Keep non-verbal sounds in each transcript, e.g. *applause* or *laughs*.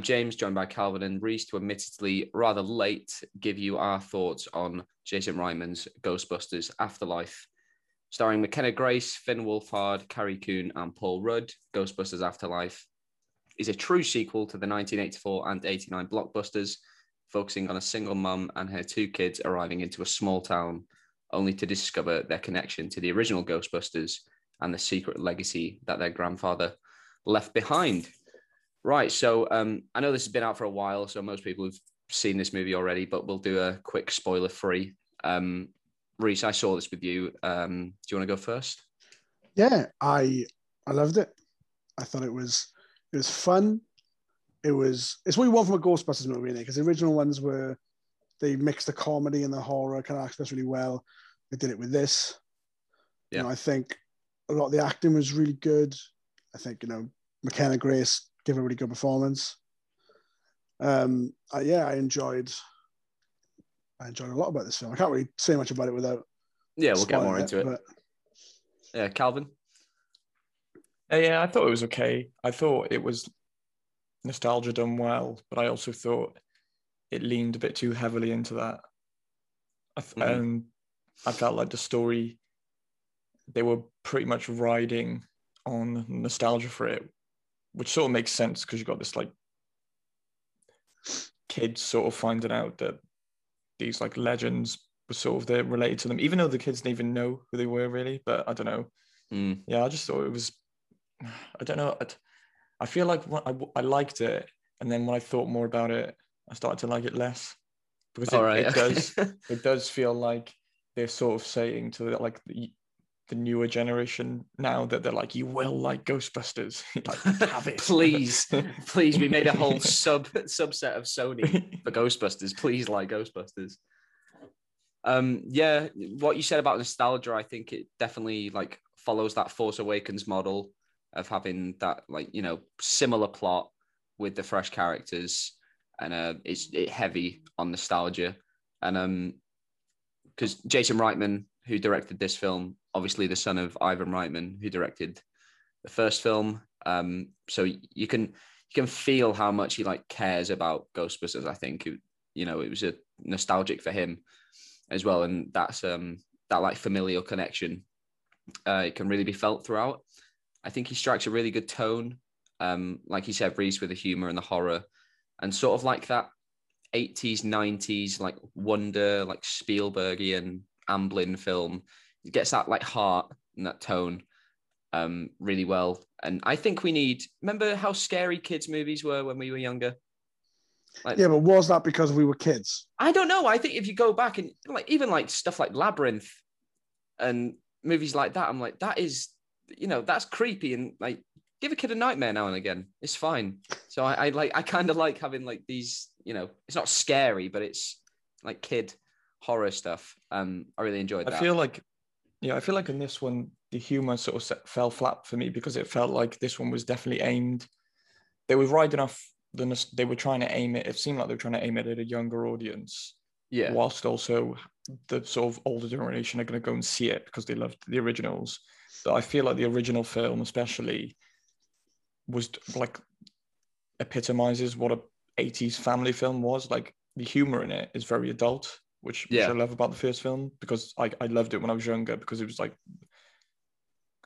I'm James, joined by Calvin and Reese to admittedly rather late give you our thoughts on Jason Reitman's Ghostbusters Afterlife. Starring McKenna Grace, Finn Wolfhard, Carrie Coon, and Paul Rudd, Ghostbusters Afterlife is a true sequel to the 1984 and 89 blockbusters, focusing on a single mum and her two kids arriving into a small town, only to discover their connection to the original Ghostbusters and the secret legacy that their grandfather left behind. Right. So um, I know this has been out for a while, so most people have seen this movie already, but we'll do a quick spoiler free. Um, Reese, I saw this with you. Um, do you want to go first? Yeah, I I loved it. I thought it was it was fun. It was it's what you want from a Ghostbusters movie, because the original ones were they mixed the comedy and the horror kind of aspects really well. They did it with this. Yeah. You know, I think a lot of the acting was really good. I think you know McKenna Grace gave a really good performance. Um, I, yeah, I enjoyed. I enjoyed a lot about this film. I can't really say much about it without. Yeah, we'll get more into it. But... Yeah, Calvin. Uh, yeah, I thought it was okay. I thought it was nostalgia done well, but I also thought it leaned a bit too heavily into that. I th- mm-hmm. um, I felt like the story they were pretty much riding on nostalgia for it, which sort of makes sense because you got this like kids sort of finding out that these like legends were sort of they're related to them, even though the kids didn't even know who they were really. But I don't know. Mm. Yeah, I just thought it was. I don't know. I feel like I, I liked it, and then when I thought more about it, I started to like it less because it, right, it does *laughs* it does feel like they're sort of saying to the, like the, newer generation now that they're like, you will like Ghostbusters. *laughs* like, have it. please, *laughs* please. We made a whole *laughs* sub subset of Sony for Ghostbusters. Please like Ghostbusters. Um, yeah, what you said about nostalgia, I think it definitely like follows that Force Awakens model of having that like you know similar plot with the fresh characters, and uh, it's it heavy on nostalgia, and um, because Jason Reitman, who directed this film, obviously the son of Ivan Reitman, who directed the first film. Um, so you can you can feel how much he like cares about Ghostbusters. I think you know it was a nostalgic for him as well, and that's um that like familial connection. Uh, it can really be felt throughout. I think he strikes a really good tone, um, like he said, Reese with the humor and the horror, and sort of like that 80s, 90s, like wonder, like Spielbergian Amblin film it gets that like heart and that tone um, really well. And I think we need. Remember how scary kids movies were when we were younger? Like, yeah, but was that because we were kids? I don't know. I think if you go back and like even like stuff like Labyrinth and movies like that, I'm like that is you know that's creepy and like give a kid a nightmare now and again. It's fine. So I, I like I kind of like having like these you know it's not scary but it's like kid horror stuff. Um, I really enjoyed that. I feel like yeah, I feel like in this one, the humor sort of set, fell flat for me because it felt like this one was definitely aimed. They were riding off the. They were trying to aim it. It seemed like they were trying to aim it at a younger audience. Yeah. Whilst also the sort of older generation are going to go and see it because they loved the originals. But I feel like the original film, especially, was like epitomizes what a 80s family film was. Like the humor in it is very adult which, yeah. which I love about the first film because I, I loved it when I was younger because it was like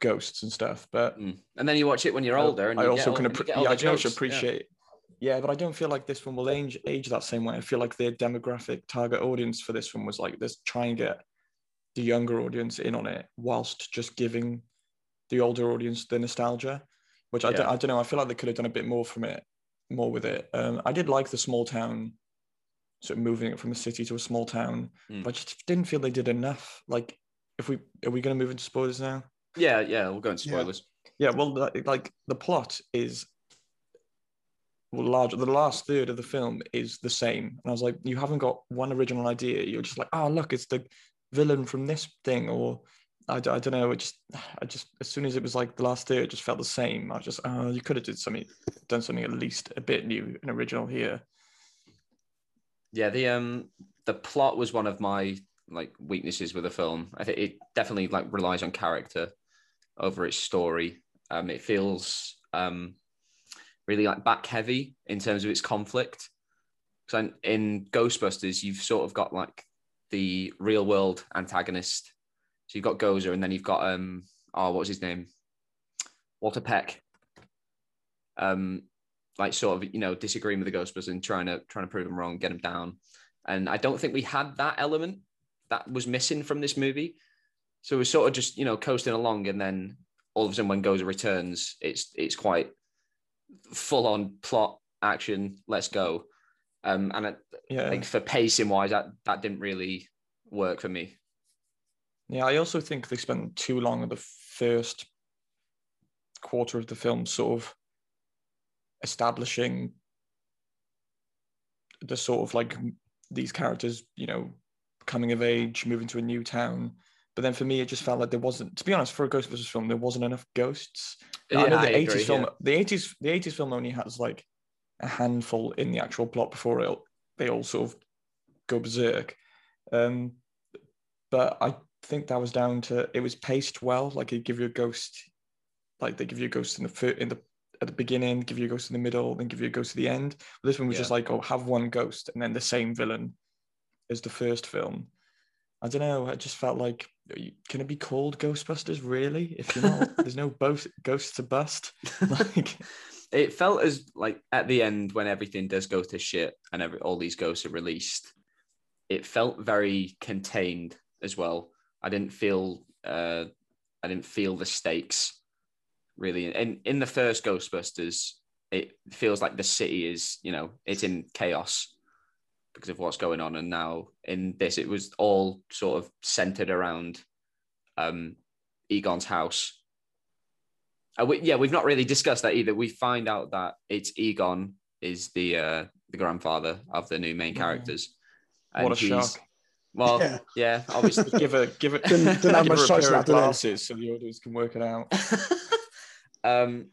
ghosts and stuff. But mm. and then you watch it when you're older, and I also can appre- yeah, I can also appreciate. Yeah. yeah. but I don't feel like this one will age age that same way. I feel like their demographic target audience for this one was like this: try and get the younger audience in on it, whilst just giving the older audience the nostalgia. Which I, don't, I don't know. I feel like they could have done a bit more from it, more with it. Um, I did like the small town sort of moving it from a city to a small town. Mm. But I just didn't feel they did enough. Like, if we are we going to move into spoilers now? Yeah, yeah, we'll go into spoilers. Yeah, yeah well, like the plot is well, large. The last third of the film is the same, and I was like, you haven't got one original idea. You're just like, oh, look, it's the villain from this thing, or I, I don't know. It just, I just, as soon as it was like the last third, it just felt the same. I was just, oh, you could have did something, done something at least a bit new and original here. Yeah, the um the plot was one of my like weaknesses with the film. I think it definitely like relies on character over its story. Um, it feels um really like back heavy in terms of its conflict. So in Ghostbusters, you've sort of got like the real world antagonist. So you've got Gozer, and then you've got um oh what was his name, Walter Peck. Um, like sort of you know disagreeing with the Ghostbusters and trying to trying to prove them wrong, get them down. And I don't think we had that element that was missing from this movie. So we're sort of just you know coasting along, and then all of a sudden when Gozer returns, it's it's quite full on plot action. Let's go. Um, and it, yeah, like for pacing wise, that that didn't really work for me. Yeah, I also think they spent too long in the first quarter of the film, sort of establishing the sort of like these characters, you know, coming of age, moving to a new town. But then for me, it just felt like there wasn't, to be honest, for a Ghostbusters film, there wasn't enough ghosts. Yeah, I know the I 80s agree, film, yeah. the 80s, the 80s film only has like a handful in the actual plot before it, they all sort of go berserk. Um, but I think that was down to it was paced well. Like it give you a ghost, like they give you a ghost in the foot in the at the beginning, give you a ghost in the middle, then give you a ghost at the end. But this one was yeah. just like, oh, have one ghost and then the same villain as the first film. I don't know. I just felt like, can it be called Ghostbusters? Really? If you're not, *laughs* there's no both ghosts to bust. *laughs* like, it felt as like at the end when everything does go to shit and every all these ghosts are released. It felt very contained as well. I didn't feel, uh, I didn't feel the stakes really. In in the first Ghostbusters, it feels like the city is, you know, it's in chaos because of what's going on. And now in this, it was all sort of centered around um, Egon's house. Uh, we, yeah, we've not really discussed that either. We find out that it's Egon is the uh, the grandfather of the new main characters. What a shock! Well, yeah, yeah obviously, *laughs* give a give it didn't, didn't have much choice of glasses so the audience can work it out. *laughs* um,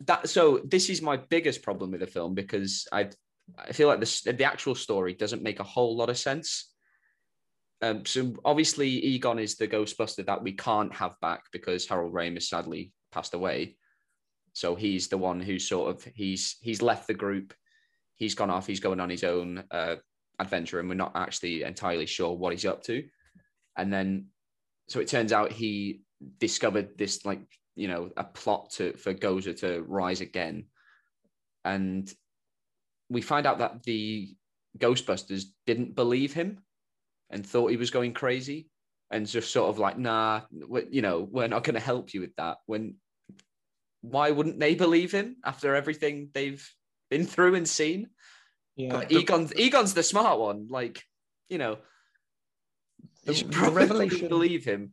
that so this is my biggest problem with the film because I I feel like the the actual story doesn't make a whole lot of sense. Um, so obviously Egon is the Ghostbuster that we can't have back because Harold Ramis sadly passed away. So he's the one who sort of he's he's left the group. He's gone off. He's going on his own uh, adventure, and we're not actually entirely sure what he's up to. And then, so it turns out he discovered this like you know a plot to for Gozer to rise again, and we find out that the Ghostbusters didn't believe him and thought he was going crazy and just sort of like, nah, you know, we're not going to help you with that. When why wouldn't they believe him after everything they've been through and seen? Yeah, the, Egon's Egon's the smart one. Like, you know, the, the revelation believe him.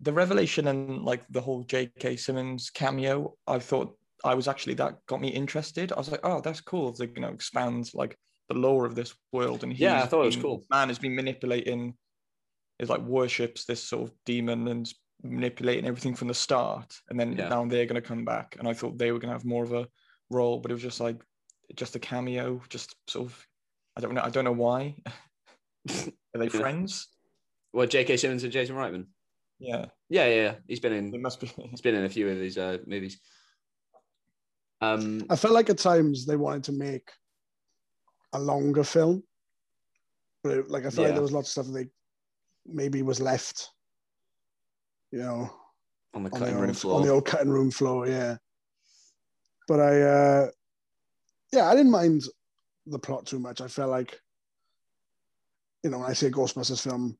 The revelation and like the whole J.K. Simmons cameo, I thought I was actually that got me interested. I was like, oh, that's cool. They you know expand like the lore of this world, and yeah, I thought it was cool. Man has been manipulating, is like worships this sort of demon and manipulating everything from the start, and then yeah. now they're going to come back, and I thought they were going to have more of a role, but it was just like just a cameo, just sort of. I don't know. I don't know why. *laughs* Are they friends? Well, J.K. Simmons and Jason Reitman. Yeah. Yeah, yeah. He's been in. It must be. he's been in a few of these uh, movies. Um, I felt like at times they wanted to make a longer film, but it, like I felt yeah. like there was lots of stuff they maybe was left, you know, on the cutting on the room floor, on the old cutting room floor, yeah. But I, uh, yeah, I didn't mind the plot too much. I felt like, you know, when I say Ghostbusters film,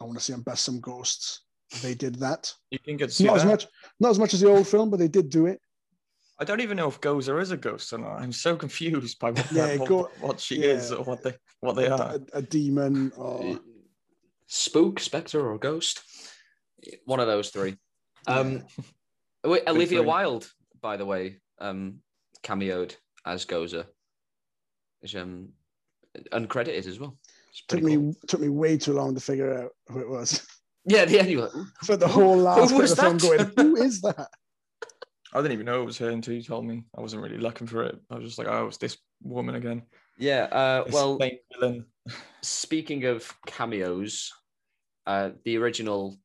I want to see them bust some ghosts. They did that. You think it's not that? as much, not as much as the old film, but they did do it. I don't even know if Gozer is a ghost or not. I'm so confused by what, yeah, *laughs* what, go, what she yeah. is or what they what they are. A, a demon or spook, specter, or ghost. One of those three. Um, wait, Olivia Wilde, by the way, um, cameoed as Gozer. Is um, uncredited as well. Took me cool. took me way too long to figure out who it was. *laughs* Yeah, the end you were like, for the whole last bit of the film going, who is that? I didn't even know it was her until you told me. I wasn't really looking for it. I was just like, oh, it's this woman again. Yeah. Uh, well, speaking of cameos, uh, the original,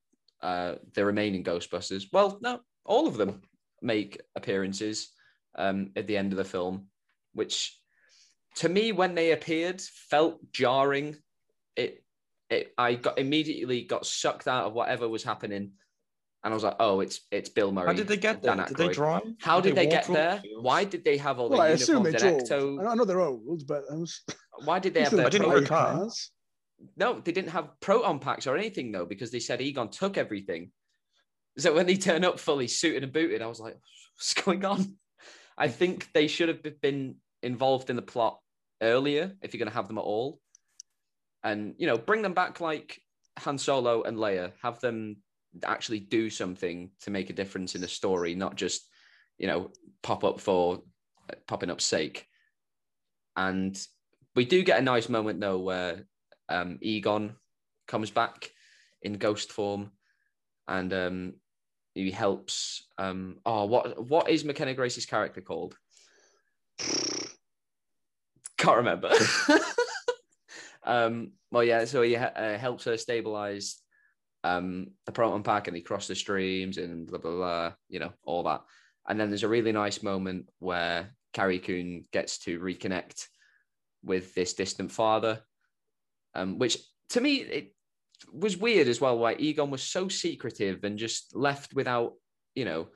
uh, the remaining Ghostbusters. Well, no, all of them make appearances. um, at the end of the film, which to me, when they appeared, felt jarring. It, it, I got immediately got sucked out of whatever was happening, and I was like, "Oh, it's it's Bill Murray." How did they get there? Did they drive? How did, did they, they get there? Why did they have all well, the I assume they drove. Ecto... I know they're old, but I was... *laughs* why did they *laughs* have their? I didn't know cars. No, they didn't have proton packs or anything though, because they said Egon took everything. So when they turn up fully suited and booted, I was like, "What's going on?" I think they should have been involved in the plot earlier if you're going to have them at all, and you know, bring them back like Han Solo and Leia. Have them actually do something to make a difference in the story, not just you know pop up for popping up sake. And we do get a nice moment though where um, Egon comes back in ghost form, and um, he helps. Um, oh, what what is McKenna Grace's character called? *laughs* Can't remember. *laughs* um, well, yeah. So he uh, helps her stabilize um, the proton pack, and he cross the streams and blah blah blah. You know all that. And then there's a really nice moment where Carrie Coon gets to reconnect with this distant father, um, which to me it was weird as well. Why Egon was so secretive and just left without, you know,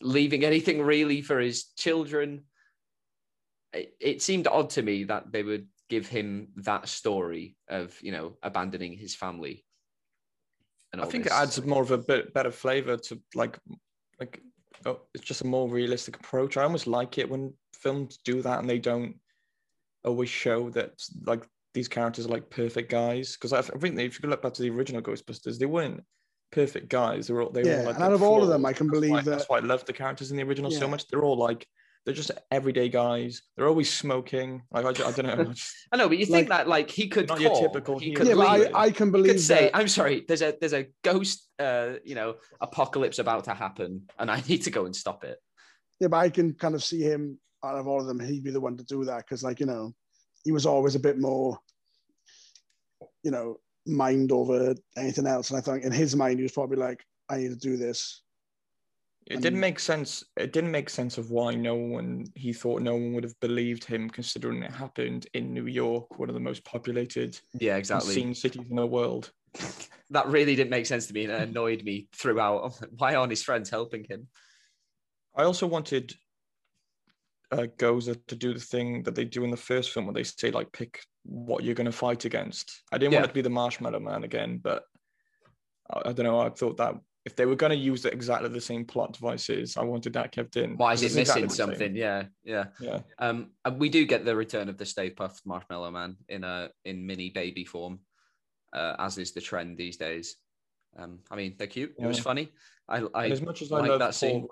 leaving anything really for his children. It, it seemed odd to me that they would give him that story of you know abandoning his family. I think this. it adds more of a bit better flavor to like like oh, it's just a more realistic approach. I almost like it when films do that and they don't always show that like these characters are like perfect guys because I think if you look back to the original Ghostbusters, they weren't perfect guys. They were all they yeah, were like, and out of all of them, I can that's believe why, that. That's why I love the characters in the original yeah. so much. They're all like they're just everyday guys. They're always smoking. Like I, I don't know. *laughs* I know, but you think like, that like he could not call, your typical. He could yeah, but I, I can believe. Could say, I'm sorry. There's a there's a ghost, uh, you know, apocalypse about to happen, and I need to go and stop it. Yeah, but I can kind of see him out of all of them. He'd be the one to do that because, like, you know, he was always a bit more you know, mind over anything else. And I think in his mind, he was probably like, I need to do this. It and didn't make sense. It didn't make sense of why no one, he thought no one would have believed him, considering it happened in New York, one of the most populated, yeah, exactly, seen cities in the world. *laughs* that really didn't make sense to me and it annoyed me throughout. Why aren't his friends helping him? I also wanted uh, Gozer to do the thing that they do in the first film, where they say like pick what you're going to fight against. I didn't yeah. want it to be the Marshmallow Man again, but I, I don't know. I thought that if they were going to use exactly the same plot devices, I wanted that kept in. Why is it missing exactly something? Yeah, yeah, yeah. Um, we do get the return of the Stay Puft Marshmallow Man in a in mini baby form, uh, as is the trend these days. Um, I mean, they're cute. Yeah. It was funny. I, I as much as I like love that scene.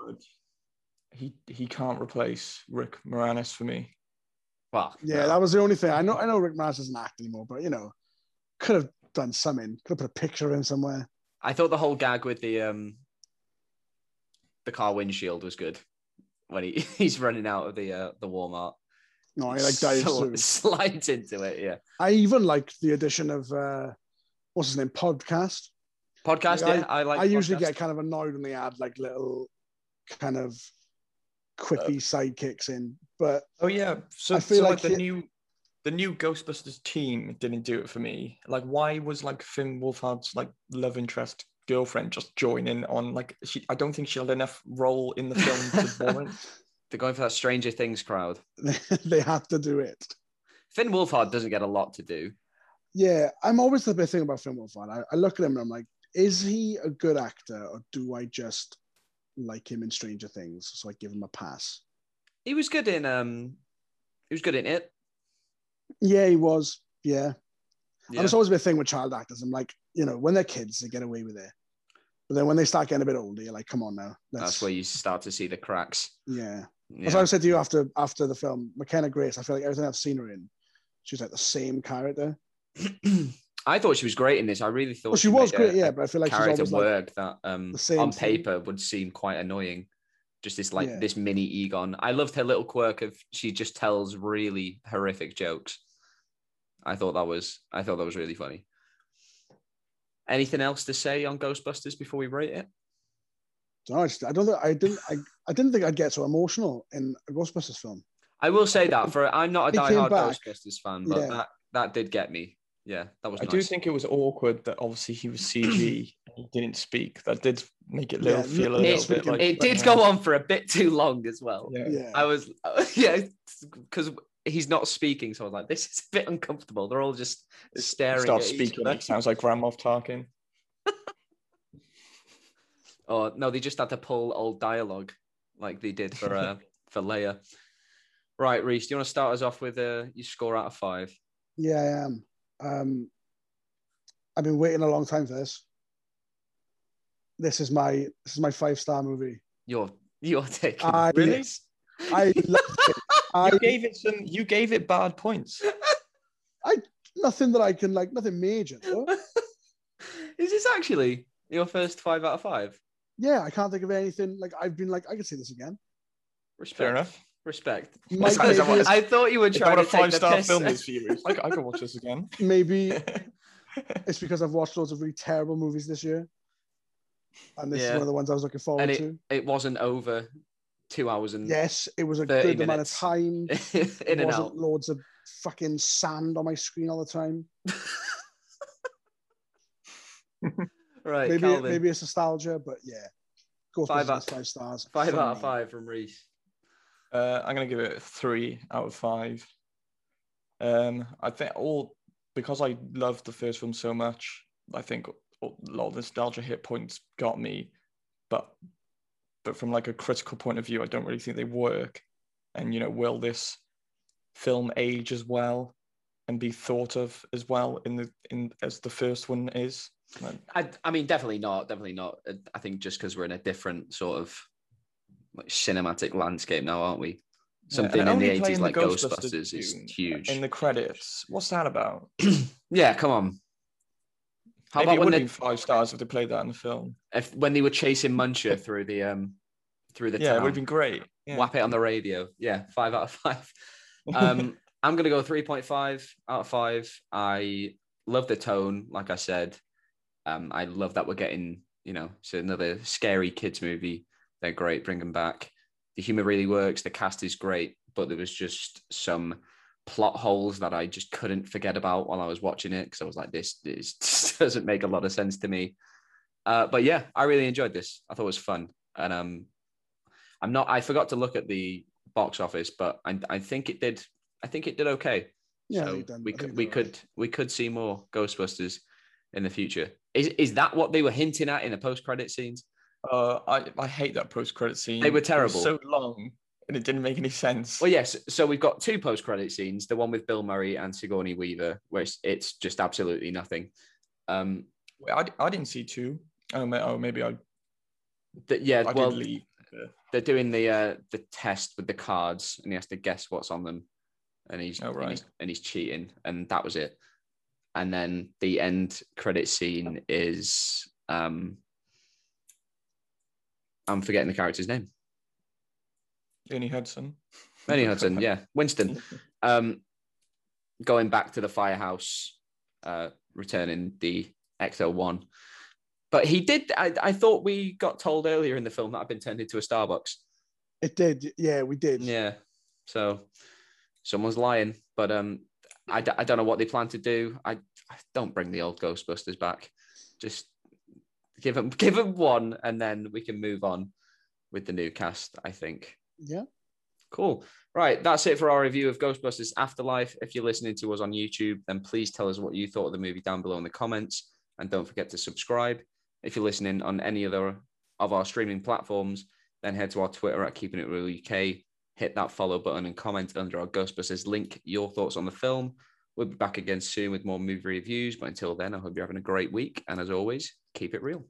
he he can't replace Rick Moranis for me. Well, yeah, that was the only thing. I know. I know Rick Moranis doesn't act anymore, but you know, could have done something. Could have put a picture in somewhere. I thought the whole gag with the um the car windshield was good when he, *laughs* he's running out of the uh, the Walmart. No, he like dives *laughs* Sl- slides into it. Yeah, I even like the addition of uh what's his name podcast. Podcast, like, yeah, I, I, like. I usually get kind of annoyed when they add like little kind of quippy uh, sidekicks in. But oh yeah, so I feel so like, like the new the new Ghostbusters team didn't do it for me. Like, why was like Finn Wolfhard's like love interest girlfriend just joining on? Like, she I don't think she had enough role in the film to *laughs* warrant. They're going for that Stranger Things crowd. *laughs* they have to do it. Finn Wolfhard doesn't get a lot to do. Yeah, I'm always the big thing about Finn Wolfhard. I, I look at him and I'm like, is he a good actor or do I just like him in Stranger Things, so I give him a pass. He was good in um, he was good in it. Yeah, he was. Yeah, yeah. and it's always been a thing with child actors. I'm like, you know, when they're kids, they get away with it. But then when they start getting a bit older, you're like, come on now. Let's... That's where you start to see the cracks. Yeah. yeah. As I said to you after after the film, McKenna Grace, I feel like everything I've seen her in, she's like the same character. *clears throat* I thought she was great in this. I really thought well, she, she was great, a, yeah. But I feel like character she's work like that um, on paper thing. would seem quite annoying. Just this like yeah. this mini Egon. I loved her little quirk of she just tells really horrific jokes. I thought that was I thought that was really funny. Anything else to say on Ghostbusters before we rate it? No, I, just, I don't. Think, I didn't. I, I didn't think I'd get so emotional in a Ghostbusters film. I will say that for I'm not a diehard. Ghostbusters fan, but Yeah. that that did get me. Yeah, that was I nice. do think it was awkward that obviously he was CG *clears throat* and he didn't speak. That did make it little Yeah, feel a no little bit like it did go on for a bit too long as well. Yeah. Yeah. I was *laughs* yeah, because he's not speaking, so I was like, this is a bit uncomfortable. They're all just staring. Start at each speaking. other. It sounds like Grand Moff Tarkin. *laughs* Oh no, they just had to pull old dialogue like they did for uh, *laughs* for Leia. Right, Reese, do you want to start us off with uh, your score out of five? Yeah, I am. Um, I've been waiting a long time for this. This is my this is my five star movie. You're you're taking I- *laughs* Really? *laughs* I loved it. I You gave it some. You gave it bad points. I nothing that I can like nothing major. *laughs* Is this actually your first five out of five? Yeah, I can't think of anything like I've been like I could see this again. Respect. Fair enough. Respect. Might Is that- is that what- I thought you were Is that trying what a to take five the star piss. film is for you? Reese? I, I can watch this again. *laughs* maybe *laughs* it's because I've watched loads of really terrible movies this year, and this Yeah. is one of the ones I was looking forward and to. it, it wasn't over two hours and Yes, it was a 30 good amount of time. *laughs* in It and wasn't out. loads of fucking sand on my screen all the time. right, maybe Calvin. maybe it's nostalgia, but yeah, Ghostbusters Five five, out- five stars. five out of me. five from Reese. Uh, I'm gonna give it three out of five. Um, I think all because I loved the first film so much. I think a lot of nostalgia hit points got me, but but from like a critical point of view, I don't really think they work. And you know, will this film age as well and be thought of as well in the in as the first one is? I, I mean, definitely not. Definitely not. I think just because we're in a different sort of like cinematic landscape now, aren't we? Something and in the eighties like Ghostbusters Ghostbusters is huge. In the credits, what's that about? *clears throat* yeah, come on. How Maybe about when they, five stars if they played that in the film. if, when they were chasing Muncher through the um through the yeah, it would have been great. Yeah. Whap it on the radio. Yeah, five out of five. *laughs* Um, I'm gonna go 3.5 out of five. I love the tone, like I said. Um, I love that we're getting, you know, it's another scary kids movie. They're great, bring them back. The humor really works. The cast is great, but there was just some plot holes that I just couldn't forget about while I was watching it because I was like, this, this *laughs* just doesn't make a lot of sense to me. Uh, but yeah, I really enjoyed this. I thought it was fun, and um, I'm not. I forgot to look at the box office, but I, I think it did. I think it did okay. Yeah, so we could we they're could we could see more Ghostbusters in the future. Is is that what they were hinting at in the post credit scenes? Uh, I, I hate that post credit scene. They were terrible. so long and it didn't make any sense. Well, yes. So we've got two post credit scenes. The one with Bill Murray and Sigourney Weaver, where it's, it's just absolutely nothing. Um, I, I didn't see two. Oh, oh maybe I, th- yeah. I well, they're doing the uh, the test with the cards, and he has to guess what's on them, and he's, Oh, and right. he's and he's cheating, and that was it. And then the end credit scene is um, I'm forgetting the character's name. Ernie Hudson. Ernie *laughs* Hudson, yeah, Winston. *laughs* Um, going back to the firehouse, uh, returning the Ecto One. But he did. I, I thought we got told earlier in the film that I've been turned into a Starbucks. It did. Yeah, we did. Yeah. So someone's lying, but um, I, d- I don't know what they plan to do. I, I don't bring the old Ghostbusters back. Just give them *laughs* give them one, and then we can move on with the new cast. I think. Yeah. Cool. Right, that's it for our review of Ghostbusters Afterlife. If you're listening to us on YouTube, then please tell us what you thought of the movie down below in the comments, and don't forget to subscribe. If you're listening on any other of our streaming platforms, then head to our Twitter at Keeping It Real UK. Hit that follow button and comment under our Ghostbusters link your thoughts on the film. We'll be back again soon with more movie reviews. But until then, I hope you're having a great week. And as always, keep it real.